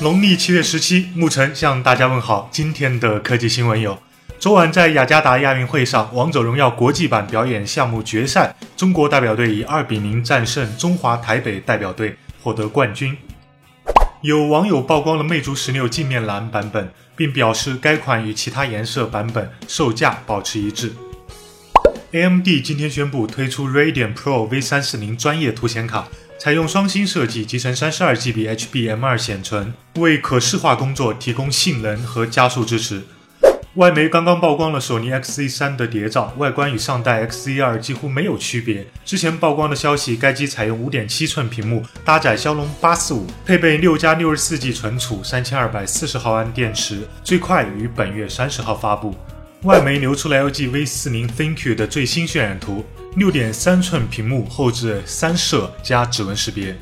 农历七月十七，沐晨向大家问好。今天的科技新闻有：昨晚在雅加达亚运会上，《王者荣耀》国际版表演项目决赛，中国代表队以二比零战胜中华台北代表队，获得冠军。有网友曝光了魅族十六镜面蓝版本，并表示该款与其他颜色版本售价保持一致。AMD 今天宣布推出 Radeon Pro V340 专业图显卡。采用双芯设计，集成三十二 GB HBM2 显存，为可视化工作提供性能和加速支持。外媒刚刚曝光了索尼 XZ3 的谍照，外观与上代 XZ2 几乎没有区别。之前曝光的消息，该机采用五点七寸屏幕，搭载骁龙八四五，配备六加六十四 G 存储，三千二百四十毫安电池，最快于本月三十号发布。外媒流出了 LG V40 ThinQ 的最新渲染图。六点三寸屏幕，后置三摄加指纹识别。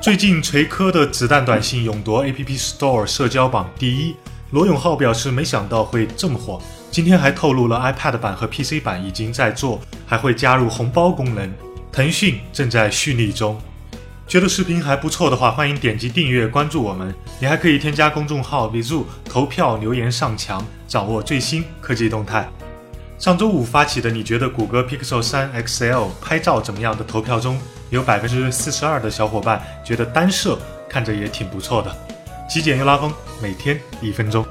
最近锤科的子弹短信勇夺 App Store 社交榜第一。罗永浩表示，没想到会这么火。今天还透露了 iPad 版和 PC 版已经在做，还会加入红包功能。腾讯正在蓄力中。觉得视频还不错的话，欢迎点击订阅关注我们。你还可以添加公众号 Vizu 投票留言上墙，掌握最新科技动态。上周五发起的“你觉得谷歌 Pixel 3 XL 拍照怎么样的”投票中，有百分之四十二的小伙伴觉得单摄看着也挺不错的。极简又拉风，每天一分钟。